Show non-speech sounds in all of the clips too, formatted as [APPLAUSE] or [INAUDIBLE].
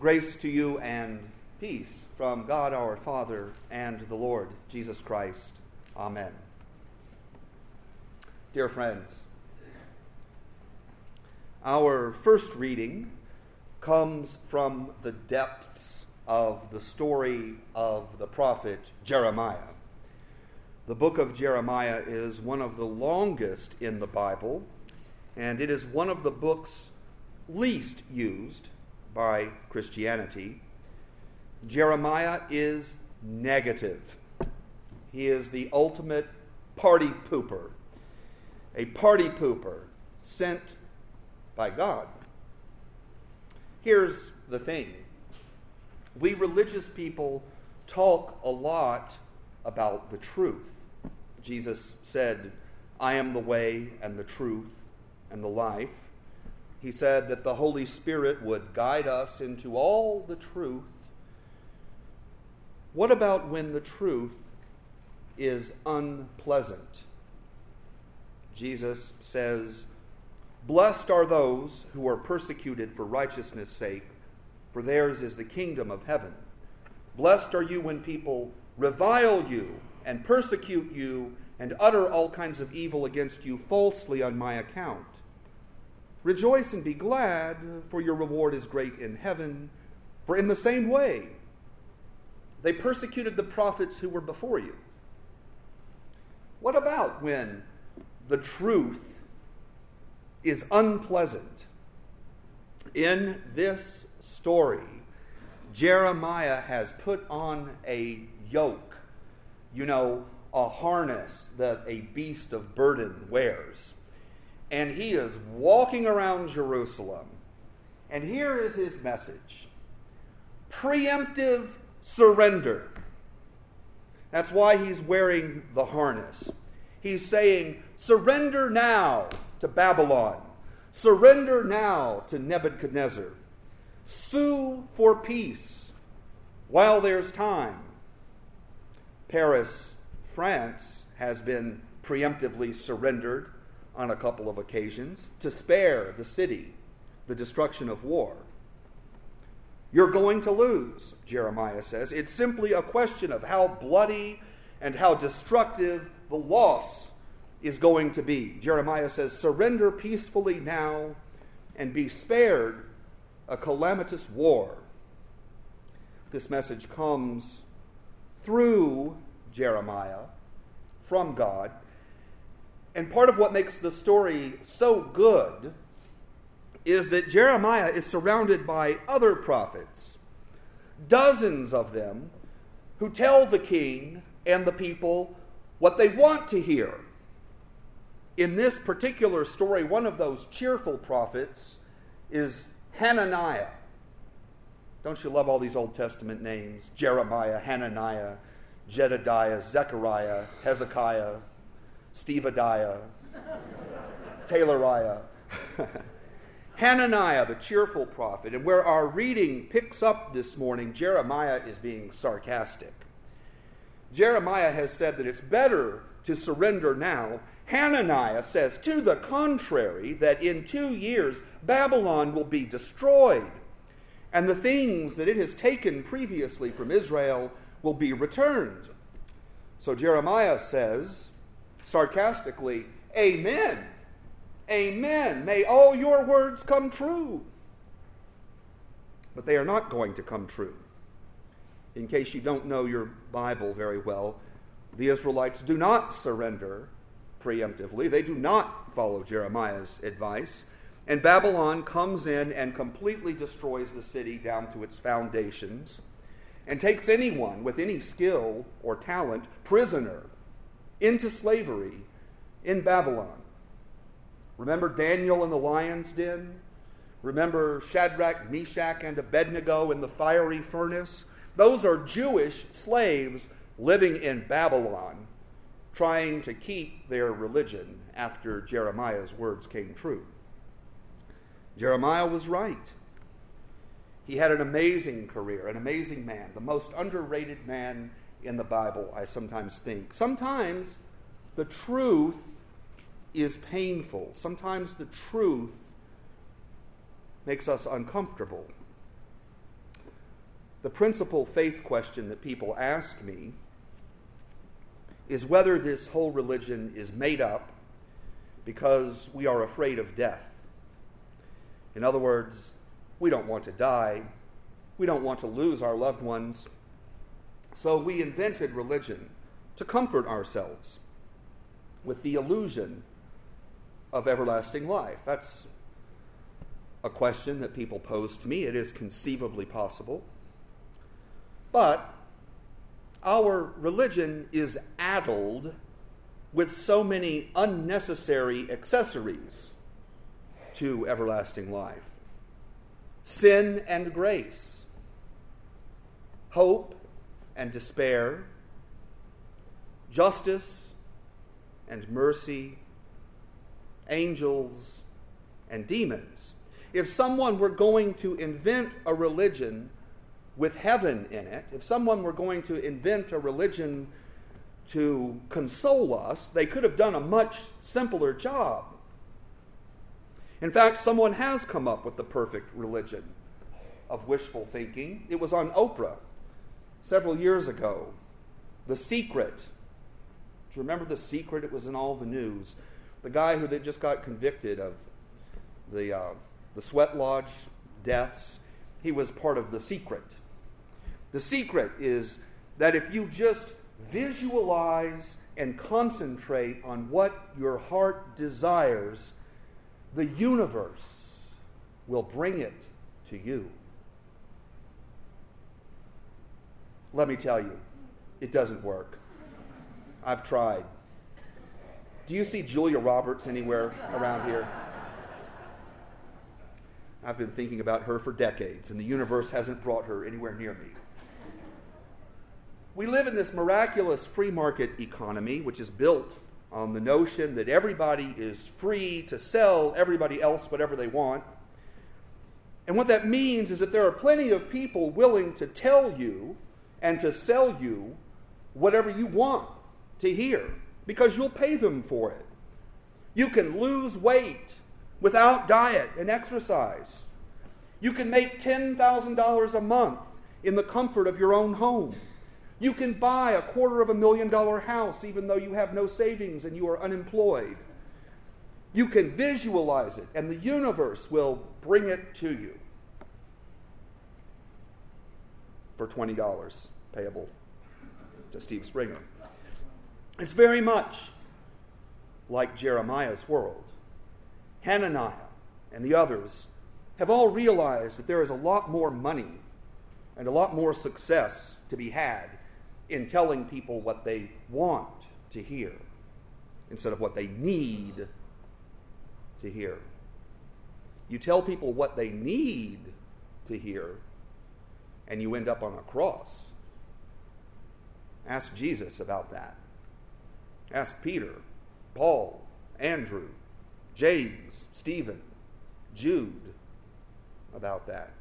Grace to you and peace from God our Father and the Lord Jesus Christ. Amen. Dear friends, our first reading comes from the depths of the story of the prophet Jeremiah. The book of Jeremiah is one of the longest in the Bible, and it is one of the books least used by Christianity. Jeremiah is negative. He is the ultimate party pooper, a party pooper sent by God. Here's the thing we religious people talk a lot about the truth. Jesus said, I am the way and the truth and the life. He said that the Holy Spirit would guide us into all the truth. What about when the truth is unpleasant? Jesus says, Blessed are those who are persecuted for righteousness' sake, for theirs is the kingdom of heaven. Blessed are you when people revile you and persecute you and utter all kinds of evil against you falsely on my account. Rejoice and be glad, for your reward is great in heaven. For in the same way, they persecuted the prophets who were before you. What about when the truth is unpleasant? In this story, Jeremiah has put on a yoke, you know, a harness that a beast of burden wears and he is walking around Jerusalem. And here is his message preemptive surrender. That's why he's wearing the harness. He's saying, Surrender now to Babylon. Surrender now to Nebuchadnezzar. Sue for peace while there's time. Paris, France, has been preemptively surrendered on a couple of occasions to spare the city the destruction of war. You're going to lose, Jeremiah says. It's simply a question of how bloody and how destructive the loss is going to be. Jeremiah says, Surrender peacefully now and be spared a calamitous war. This message comes through Jeremiah from God and part of what makes the story so good is that Jeremiah is surrounded by other prophets, dozens of them, who tell the king and the people what they want to hear. In this particular story, one of those cheerful prophets is Hananiah. Don't you love all these Old Testament names? Jeremiah, Hananiah, Jedediah, Zechariah, Hezekiah, Stevediah, Tayloriah. [LAUGHS] Hananiah, the cheerful prophet, and where our reading picks up this morning, Jeremiah is being sarcastic. Jeremiah has said that it's better to surrender now. Hananiah says, to the contrary, that in two years Babylon will be destroyed, and the things that it has taken previously from Israel will be returned. So Jeremiah says, sarcastically, Amen. Amen. May all your words come true. But they are not going to come true. In case you don't know your Bible very well, the Israelites do not surrender preemptively. They do not follow Jeremiah's advice. And Babylon comes in and completely destroys the city down to its foundations and takes anyone with any skill or talent prisoner into slavery in Babylon. Remember Daniel in the lion's den? Remember Shadrach, Meshach, and Abednego in the fiery furnace? Those are Jewish slaves living in Babylon, trying to keep their religion after Jeremiah's words came true. Jeremiah was right. He had an amazing career, an amazing man, the most underrated man in the Bible, I sometimes think. Sometimes the truth is painful. Sometimes the truth makes us uncomfortable. the principal faith question that people ask me is whether this whole religion is made up because we are afraid of death. In other words, we don't want to die, we don't want to lose our loved ones, so we invented religion to comfort ourselves with the illusion of everlasting life. That's a question that people pose to me. It is conceivably possible. But our religion is addled with so many unnecessary accessories to everlasting life sin and grace, hope and despair, justice and mercy, angels and demons. If someone were going to invent a religion with heaven in it, if someone were going to invent a religion to console us, they could have done a much simpler job. In fact, someone has come up with the perfect religion of wishful thinking. It was on Oprah several years ago. The Secret. Do you remember The Secret? It was in all the news. The guy who they just got convicted of the, uh, the sweat lodge deaths, he was part of The Secret. The secret is that if you just visualize and concentrate on what your heart desires, the universe will bring it to you. Let me tell you, it doesn't work. I've tried. Do you see Julia Roberts anywhere around here? I've been thinking about her for decades, and the universe hasn't brought her anywhere near me. We live in this miraculous free market economy, which is built on the notion that everybody is free to sell everybody else whatever they want. And what that means is that there are plenty of people willing to tell you and to sell you whatever you want to hear because you'll pay them for it. You can lose weight without diet and exercise. You can make $10,000 a month in the comfort of your own home. You can buy a quarter of a million dollar house even though you have no savings and you are unemployed. You can visualize it, and the universe will bring it to you for $20 payable to Steve Springer. It's very much like Jeremiah's world. Hananiah and the others have all realized that there is a lot more money and a lot more success to be had in telling people what they want to hear instead of what they need to hear. You tell people what they need to hear, and you end up on a cross. Ask Jesus about that. Ask Peter, Paul, Andrew, James, Stephen, Jude about that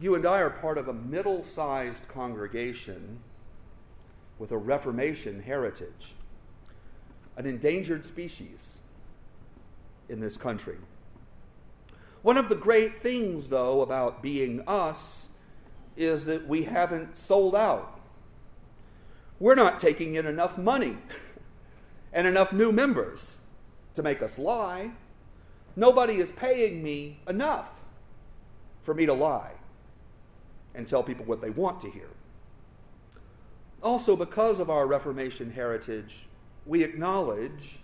you and I are part of a middle sized congregation with a Reformation heritage, an endangered species in this country. One of the great things, though, about being us is that we haven't sold out. We're not taking in enough money [LAUGHS] and enough new members to make us lie. Nobody is paying me enough for me to lie and tell people what they want to hear. Also, because of our Reformation heritage, we acknowledge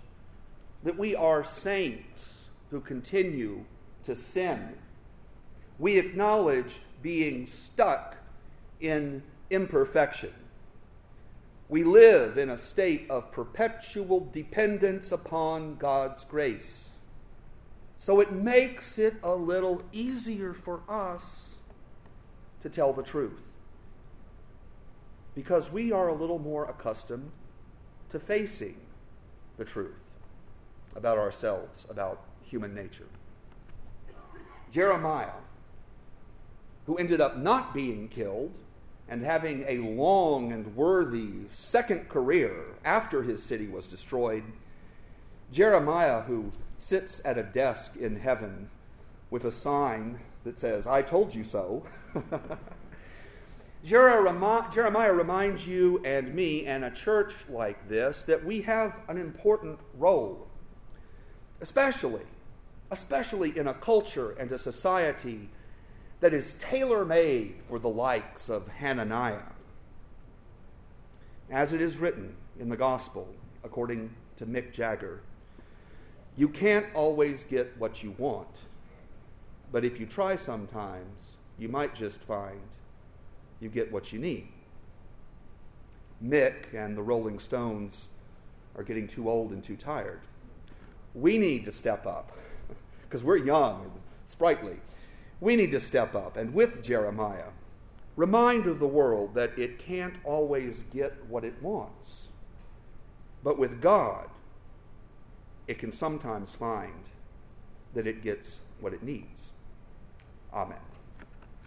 that we are saints who continue to sin. We acknowledge being stuck in imperfection. We live in a state of perpetual dependence upon God's grace. So it makes it a little easier for us to tell the truth. Because we are a little more accustomed to facing the truth about ourselves, about human nature. Jeremiah, who ended up not being killed and having a long and worthy second career after his city was destroyed, Jeremiah, who sits at a desk in heaven, with a sign that says, I told you so. [LAUGHS] Jeremiah reminds you and me and a church like this that we have an important role, especially, especially in a culture and a society that is tailor made for the likes of Hananiah. As it is written in the gospel, according to Mick Jagger, you can't always get what you want, but if you try sometimes, you might just find you get what you need. Mick and the Rolling Stones are getting too old and too tired. We need to step up because we're young and sprightly. We need to step up and with Jeremiah, remind the world that it can't always get what it wants. But with God, it can sometimes find that it gets what it needs. Amen.